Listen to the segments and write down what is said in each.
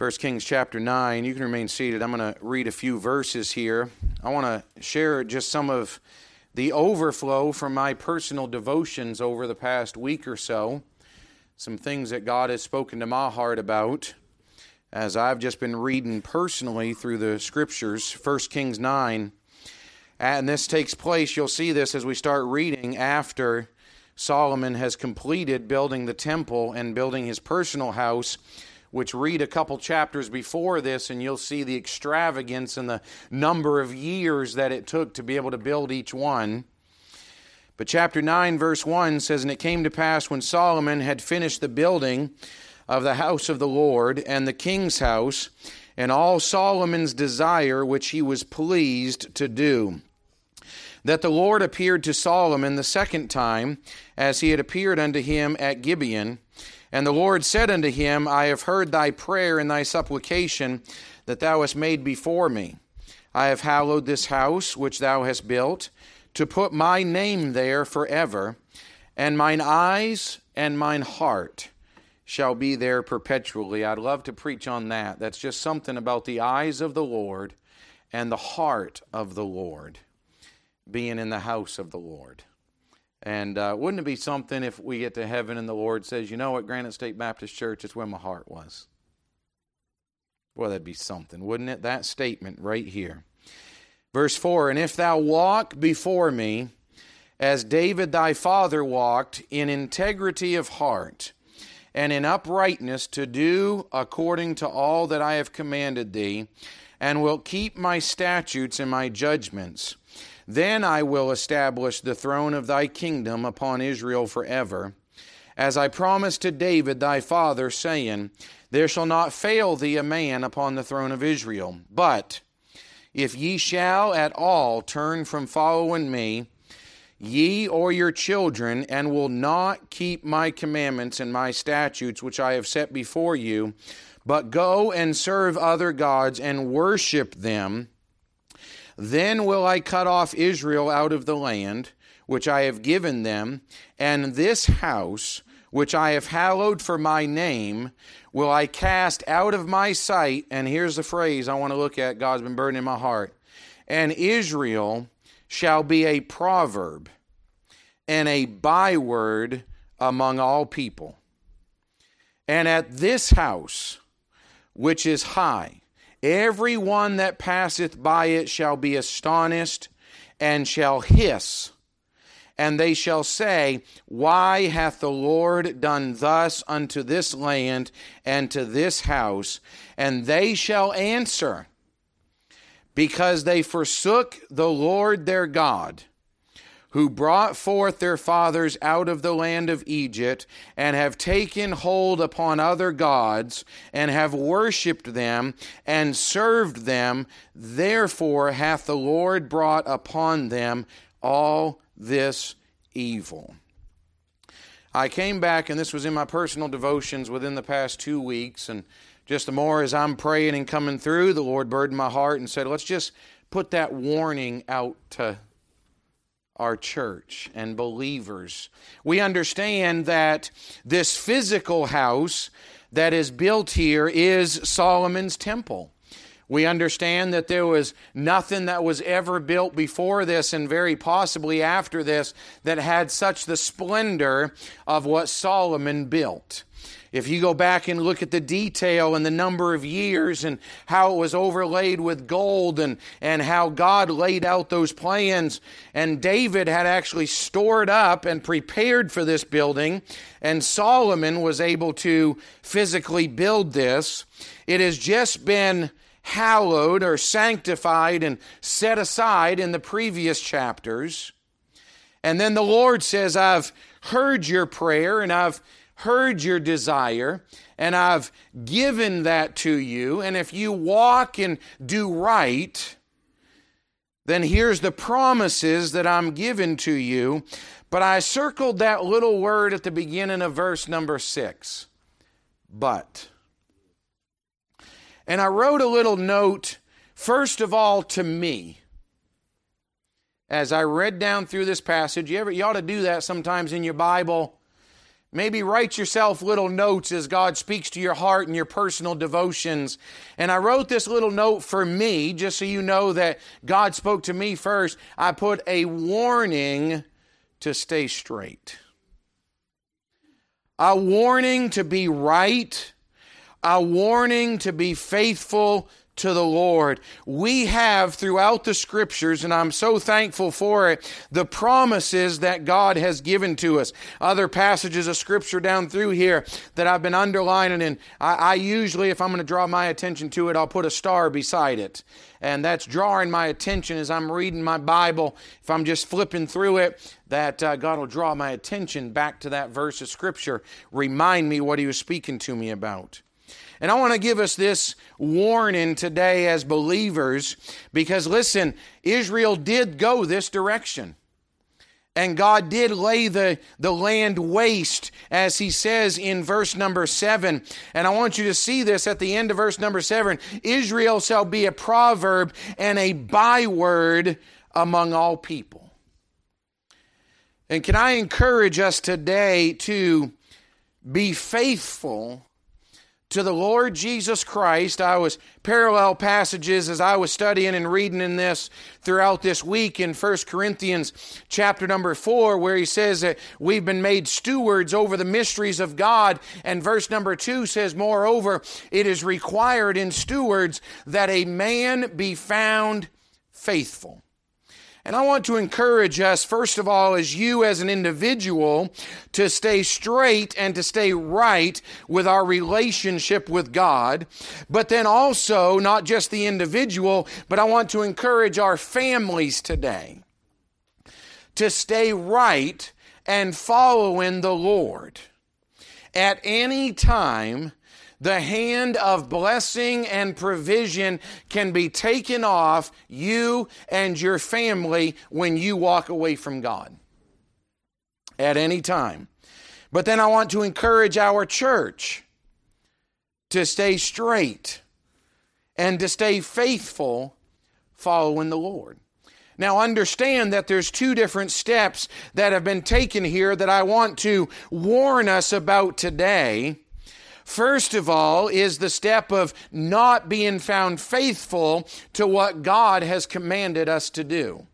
1 Kings chapter 9. You can remain seated. I'm going to read a few verses here. I want to share just some of the overflow from my personal devotions over the past week or so. Some things that God has spoken to my heart about as I've just been reading personally through the scriptures, 1 Kings 9. And this takes place, you'll see this as we start reading after Solomon has completed building the temple and building his personal house which read a couple chapters before this, and you'll see the extravagance and the number of years that it took to be able to build each one. But chapter 9, verse 1 says, And it came to pass when Solomon had finished the building of the house of the Lord and the king's house, and all Solomon's desire which he was pleased to do, that the Lord appeared to Solomon the second time, as he had appeared unto him at Gibeon and the Lord said unto him, I have heard thy prayer and thy supplication that thou hast made before me. I have hallowed this house which thou hast built, to put my name there forever, and mine eyes and mine heart shall be there perpetually. I'd love to preach on that. That's just something about the eyes of the Lord and the heart of the Lord being in the house of the Lord. And uh, wouldn't it be something if we get to heaven and the Lord says, you know what, Granite State Baptist Church, is where my heart was? Well, that'd be something, wouldn't it? That statement right here. Verse 4 And if thou walk before me, as David thy father walked, in integrity of heart, and in uprightness to do according to all that I have commanded thee, and wilt keep my statutes and my judgments, then I will establish the throne of thy kingdom upon Israel forever. As I promised to David thy father, saying, There shall not fail thee a man upon the throne of Israel. But if ye shall at all turn from following me, ye or your children, and will not keep my commandments and my statutes which I have set before you, but go and serve other gods and worship them, then will I cut off Israel out of the land which I have given them, and this house which I have hallowed for my name will I cast out of my sight. And here's the phrase I want to look at, God's been burning in my heart. And Israel shall be a proverb and a byword among all people. And at this house, which is high, Every one that passeth by it shall be astonished and shall hiss. And they shall say, Why hath the Lord done thus unto this land and to this house? And they shall answer, Because they forsook the Lord their God who brought forth their fathers out of the land of Egypt, and have taken hold upon other gods, and have worshipped them, and served them. Therefore hath the Lord brought upon them all this evil. I came back, and this was in my personal devotions within the past two weeks, and just the more as I'm praying and coming through, the Lord burdened my heart and said, Let's just put that warning out to our church and believers. We understand that this physical house that is built here is Solomon's temple. We understand that there was nothing that was ever built before this and very possibly after this that had such the splendor of what Solomon built. If you go back and look at the detail and the number of years and how it was overlaid with gold and, and how God laid out those plans, and David had actually stored up and prepared for this building, and Solomon was able to physically build this, it has just been hallowed or sanctified and set aside in the previous chapters. And then the Lord says, I've heard your prayer and I've heard your desire, and I've given that to you. And if you walk and do right, then here's the promises that I'm given to you. But I circled that little word at the beginning of verse number six. But. And I wrote a little note, first of all, to me. As I read down through this passage, you, ever, you ought to do that sometimes in your Bible Maybe write yourself little notes as God speaks to your heart and your personal devotions. And I wrote this little note for me, just so you know that God spoke to me first. I put a warning to stay straight, a warning to be right, a warning to be faithful to the Lord. We have throughout the scriptures, and I'm so thankful for it, the promises that God has given to us. Other passages of scripture down through here that I've been underlining, and I, I usually, if I'm going to draw my attention to it, I'll put a star beside it. And that's drawing my attention as I'm reading my Bible. If I'm just flipping through it, that uh, God will draw my attention back to that verse of scripture, remind me what He was speaking to me about. And I want to give us this warning today as believers because listen, Israel did go this direction. And God did lay the, the land waste, as he says in verse number seven. And I want you to see this at the end of verse number seven Israel shall be a proverb and a byword among all people. And can I encourage us today to be faithful to the Lord Jesus Christ. I was parallel passages as I was studying and reading in this throughout this week in 1 Corinthians chapter number 4 where he says that we've been made stewards over the mysteries of God and verse number 2 says moreover it is required in stewards that a man be found faithful. And I want to encourage us, first of all, as you as an individual, to stay straight and to stay right with our relationship with God. But then also, not just the individual, but I want to encourage our families today to stay right and follow in the Lord. At any time, the hand of blessing and provision can be taken off you and your family when you walk away from God at any time. But then I want to encourage our church to stay straight and to stay faithful following the Lord. Now understand that there's two different steps that have been taken here that I want to warn us about today. First of all, is the step of not being found faithful to what God has commanded us to do.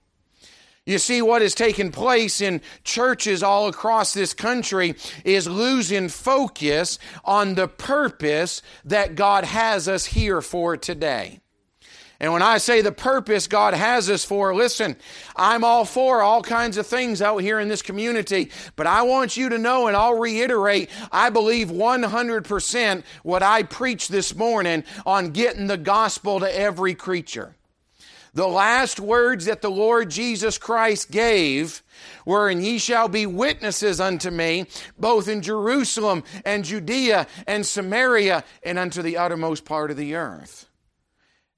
You see, what has taken place in churches all across this country is losing focus on the purpose that God has us here for today. And when I say the purpose God has us for, listen, I'm all for all kinds of things out here in this community, but I want you to know, and I'll reiterate, I believe 100% what I preached this morning on getting the gospel to every creature. The last words that the Lord Jesus Christ gave were, And ye shall be witnesses unto me, both in Jerusalem and Judea and Samaria and unto the uttermost part of the earth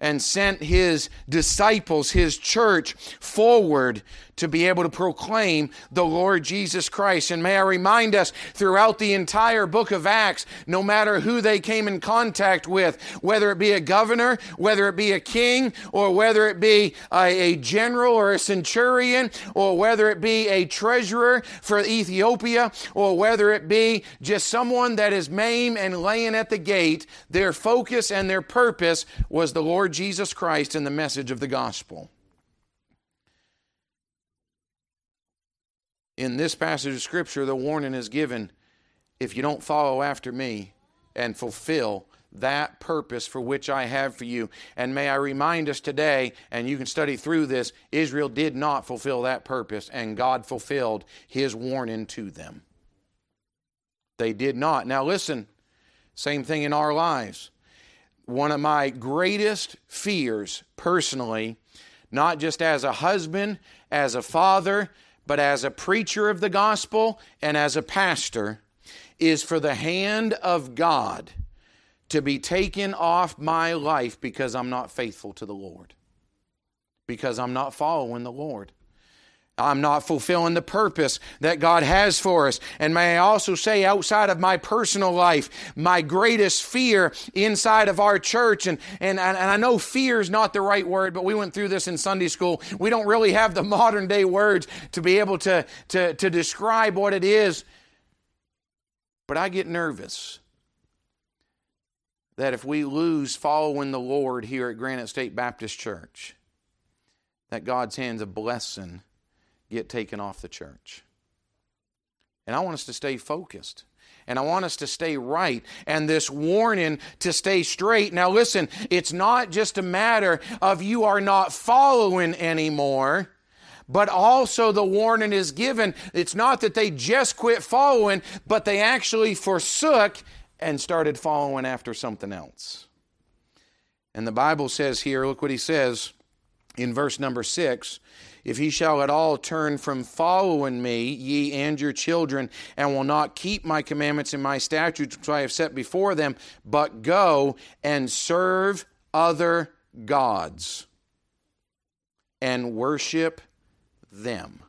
and sent his disciples, his church, forward to be able to proclaim the Lord Jesus Christ. And may I remind us throughout the entire book of Acts, no matter who they came in contact with, whether it be a governor, whether it be a king, or whether it be a, a general or a centurion, or whether it be a treasurer for Ethiopia, or whether it be just someone that is maimed and laying at the gate, their focus and their purpose was the Lord Lord Jesus Christ and the message of the gospel. In this passage of Scripture, the warning is given if you don't follow after me and fulfill that purpose for which I have for you. And may I remind us today, and you can study through this, Israel did not fulfill that purpose, and God fulfilled his warning to them. They did not. Now, listen, same thing in our lives one of my greatest fears personally, not just as a husband, as a father, but as a preacher of the gospel and as a pastor, is for the hand of God to be taken off my life because I'm not faithful to the Lord, because I'm not following the Lord. I'm not fulfilling the purpose that God has for us. And may I also say, outside of my personal life, my greatest fear inside of our church, and, and, and I know fear is not the right word, but we went through this in Sunday school. We don't really have the modern day words to be able to, to, to describe what it is. But I get nervous that if we lose following the Lord here at Granite State Baptist Church, that God's hands of blessing get taken off the church. And I want us to stay focused. And I want us to stay right. And this warning to stay straight. Now, listen, it's not just a matter of you are not following anymore but also the warning is given. It's not that they just quit following, but they actually forsook and started following after something else. And the Bible says here, look what he says in verse number six if he shall at all turn from following me, ye and your children, and will not keep my commandments and my statutes which I have set before them, but go and serve other gods and worship them.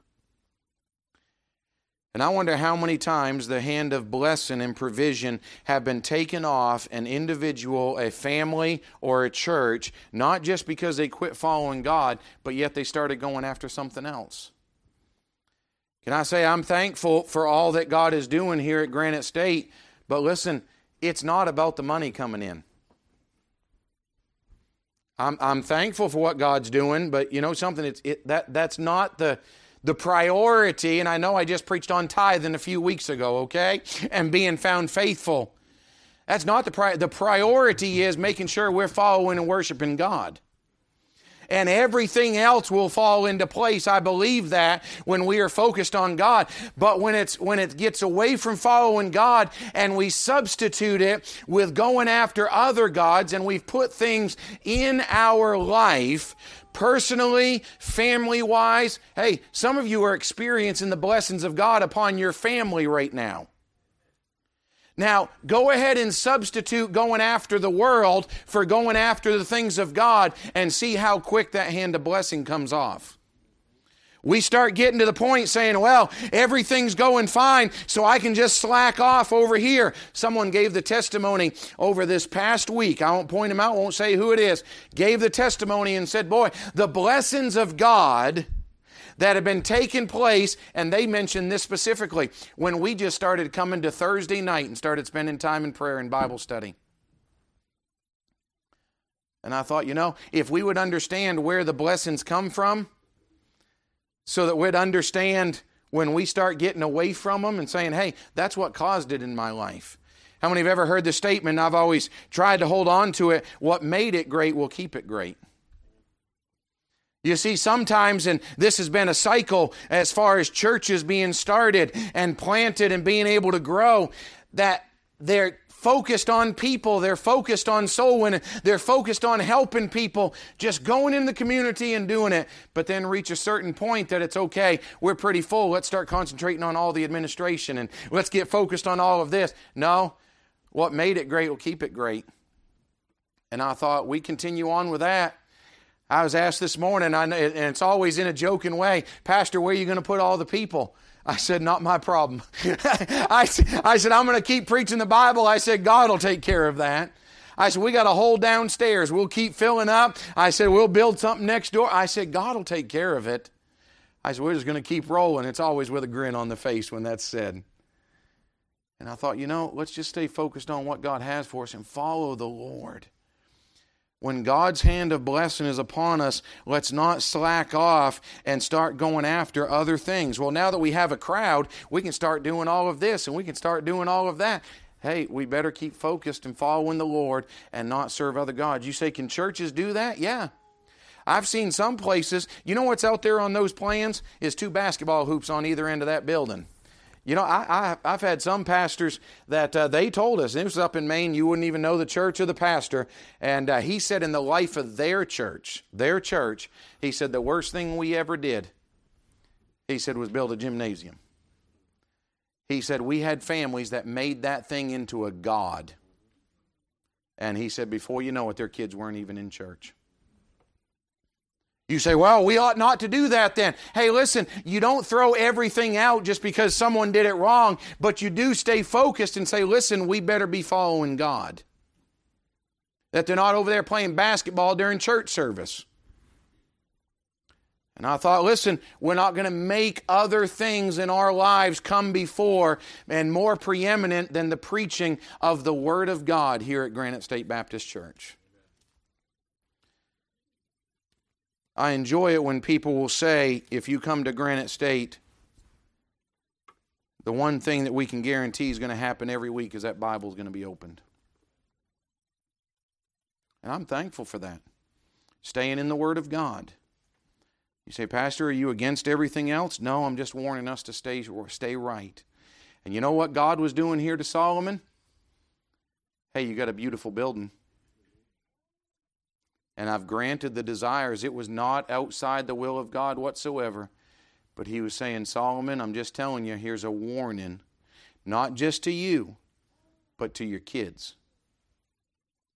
And I wonder how many times the hand of blessing and provision have been taken off an individual, a family, or a church, not just because they quit following God, but yet they started going after something else. Can I say I'm thankful for all that God is doing here at Granite State, but listen, it's not about the money coming in. I'm, I'm thankful for what God's doing, but you know something, it's, it, that, that's not the the priority, and I know I just preached on tithing a few weeks ago, okay? And being found faithful. That's not the pri- the priority is making sure we're following and worshiping God. And everything else will fall into place. I believe that when we are focused on God. But when it's when it gets away from following God and we substitute it with going after other gods and we've put things in our life personally, family wise. Hey, some of you are experiencing the blessings of God upon your family right now. Now, go ahead and substitute going after the world for going after the things of God and see how quick that hand of blessing comes off. We start getting to the point saying, well, everything's going fine, so I can just slack off over here. Someone gave the testimony over this past week. I won't point him out, won't say who it is. Gave the testimony and said, boy, the blessings of God that have been taking place, and they mentioned this specifically when we just started coming to Thursday night and started spending time in prayer and Bible study. And I thought, you know, if we would understand where the blessings come from, so that we'd understand when we start getting away from them and saying, hey, that's what caused it in my life. How many have ever heard the statement? I've always tried to hold on to it. What made it great will keep it great. You see, sometimes, and this has been a cycle as far as churches being started and planted and being able to grow, that they're focused on people, they're focused on soul winning, they're focused on helping people, just going in the community and doing it, but then reach a certain point that it's okay, we're pretty full, let's start concentrating on all the administration and let's get focused on all of this. No, what made it great will keep it great. And I thought we continue on with that. I was asked this morning, and it's always in a joking way, Pastor, where are you going to put all the people? I said, Not my problem. I, I said, I'm going to keep preaching the Bible. I said, God will take care of that. I said, We got a hole downstairs. We'll keep filling up. I said, We'll build something next door. I said, God will take care of it. I said, We're just going to keep rolling. It's always with a grin on the face when that's said. And I thought, you know, let's just stay focused on what God has for us and follow the Lord. When God's hand of blessing is upon us, let's not slack off and start going after other things. Well, now that we have a crowd, we can start doing all of this and we can start doing all of that. Hey, we better keep focused and following the Lord and not serve other gods. You say, can churches do that? Yeah. I've seen some places, you know what's out there on those plans? Is two basketball hoops on either end of that building. You know, I, I, have had some pastors that uh, they told us, and it was up in Maine, you wouldn't even know the church or the pastor. And uh, he said, in the life of their church, their church, he said, the worst thing we ever did, he said, was build a gymnasium. He said, we had families that made that thing into a God. And he said, before you know it, their kids weren't even in church. You say, well, we ought not to do that then. Hey, listen, you don't throw everything out just because someone did it wrong, but you do stay focused and say, listen, we better be following God. That they're not over there playing basketball during church service. And I thought, listen, we're not going to make other things in our lives come before and more preeminent than the preaching of the Word of God here at Granite State Baptist Church. I enjoy it when people will say, if you come to Granite State, the one thing that we can guarantee is going to happen every week is that Bible is going to be opened. And I'm thankful for that. Staying in the Word of God. You say, Pastor, are you against everything else? No, I'm just warning us to stay, stay right. And you know what God was doing here to Solomon? Hey, you got a beautiful building. And I've granted the desires. It was not outside the will of God whatsoever. But he was saying, Solomon, I'm just telling you, here's a warning, not just to you, but to your kids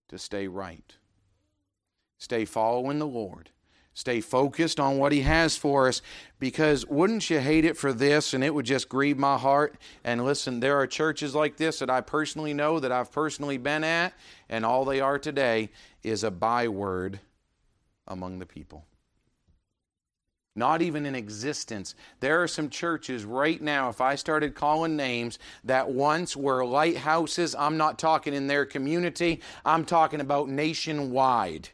to stay right. Stay following the Lord. Stay focused on what He has for us because wouldn't you hate it for this and it would just grieve my heart? And listen, there are churches like this that I personally know, that I've personally been at, and all they are today is a byword among the people not even in existence. There are some churches right now, if I started calling names, that once were lighthouses. I'm not talking in their community, I'm talking about nationwide.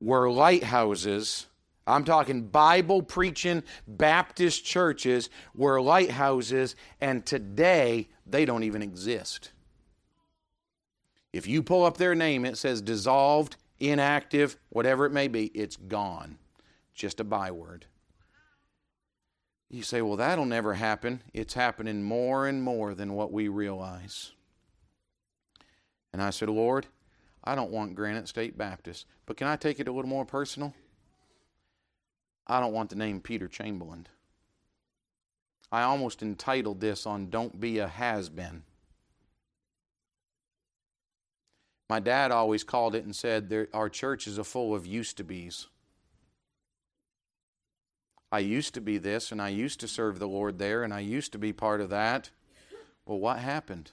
Were lighthouses. I'm talking Bible preaching Baptist churches were lighthouses, and today they don't even exist. If you pull up their name, it says dissolved, inactive, whatever it may be, it's gone just a byword. You say, well, that'll never happen. It's happening more and more than what we realize. And I said, Lord, I don't want Granite State Baptist, but can I take it a little more personal? I don't want the name Peter Chamberlain. I almost entitled this on Don't Be a Has Been. My dad always called it and said, Our church is a full of used to be's. I used to be this and I used to serve the Lord there and I used to be part of that. Well, what happened?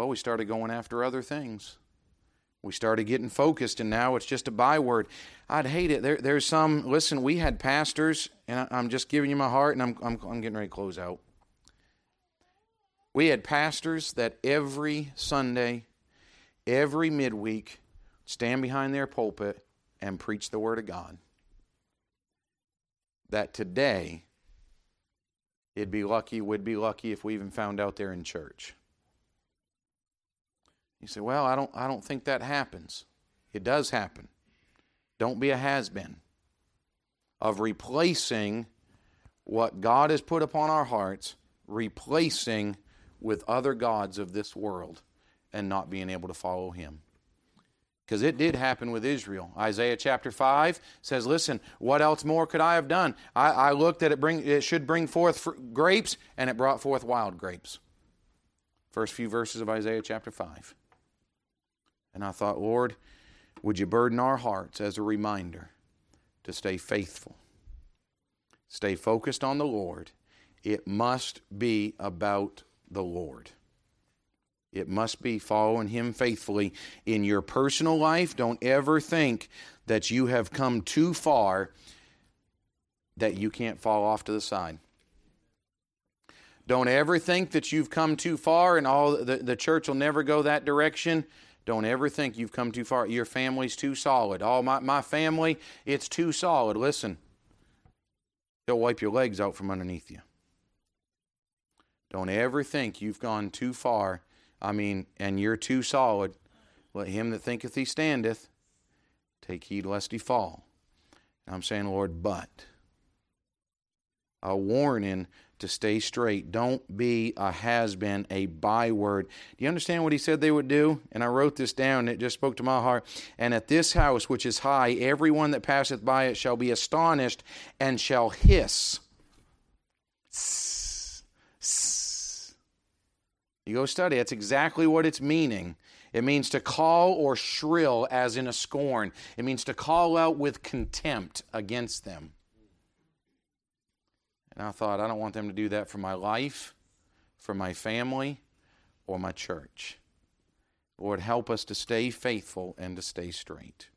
Well, we started going after other things. We started getting focused, and now it's just a byword. I'd hate it. There, there's some, listen, we had pastors, and I, am just giving you my heart, and I'm, I'm, I'm getting ready to close out. We had pastors that every Sunday, every midweek, stand behind their pulpit and preach the Word of God that today it'd be lucky, We'd be lucky if we even found out they're in church. You say, well, I don't, I don't think that happens. It does happen. Don't be a has been of replacing what God has put upon our hearts, replacing with other gods of this world and not being able to follow Him because it did happen with Israel. Isaiah chapter 5 says, Listen, what else more could I have done? I, I looked at it, bring, it should bring forth grapes, and it brought forth wild grapes. First few verses of Isaiah chapter 5. And I thought, Lord, would you burden our hearts as a reminder to stay faithful, stay focused on the Lord. It must be about the Lord. It must be following Him faithfully in your personal life. Don't ever think that you have come too far that you can't fall off to the side. Don't ever think that you've come too far and all the, the church will never go that direction. Don't ever think you've come too far. Your family's too solid. All my, my family, it's too solid. Listen, they'll wipe your legs out from underneath you. Don't ever think you've gone too far I mean, and you're too solid. Let him that thinketh he standeth take heed lest he fall. I'm saying, Lord, but a warning to stay straight. Don't be a has been, a byword. Do you understand what he said they would do? And I wrote this down, it just spoke to my heart. And at this house which is high, everyone that passeth by it shall be astonished and shall hiss. You go study. That's exactly what it's meaning. It means to call or shrill as in a scorn. It means to call out with contempt against them. And I thought, I don't want them to do that for my life, for my family, or my church. Lord, help us to stay faithful and to stay straight.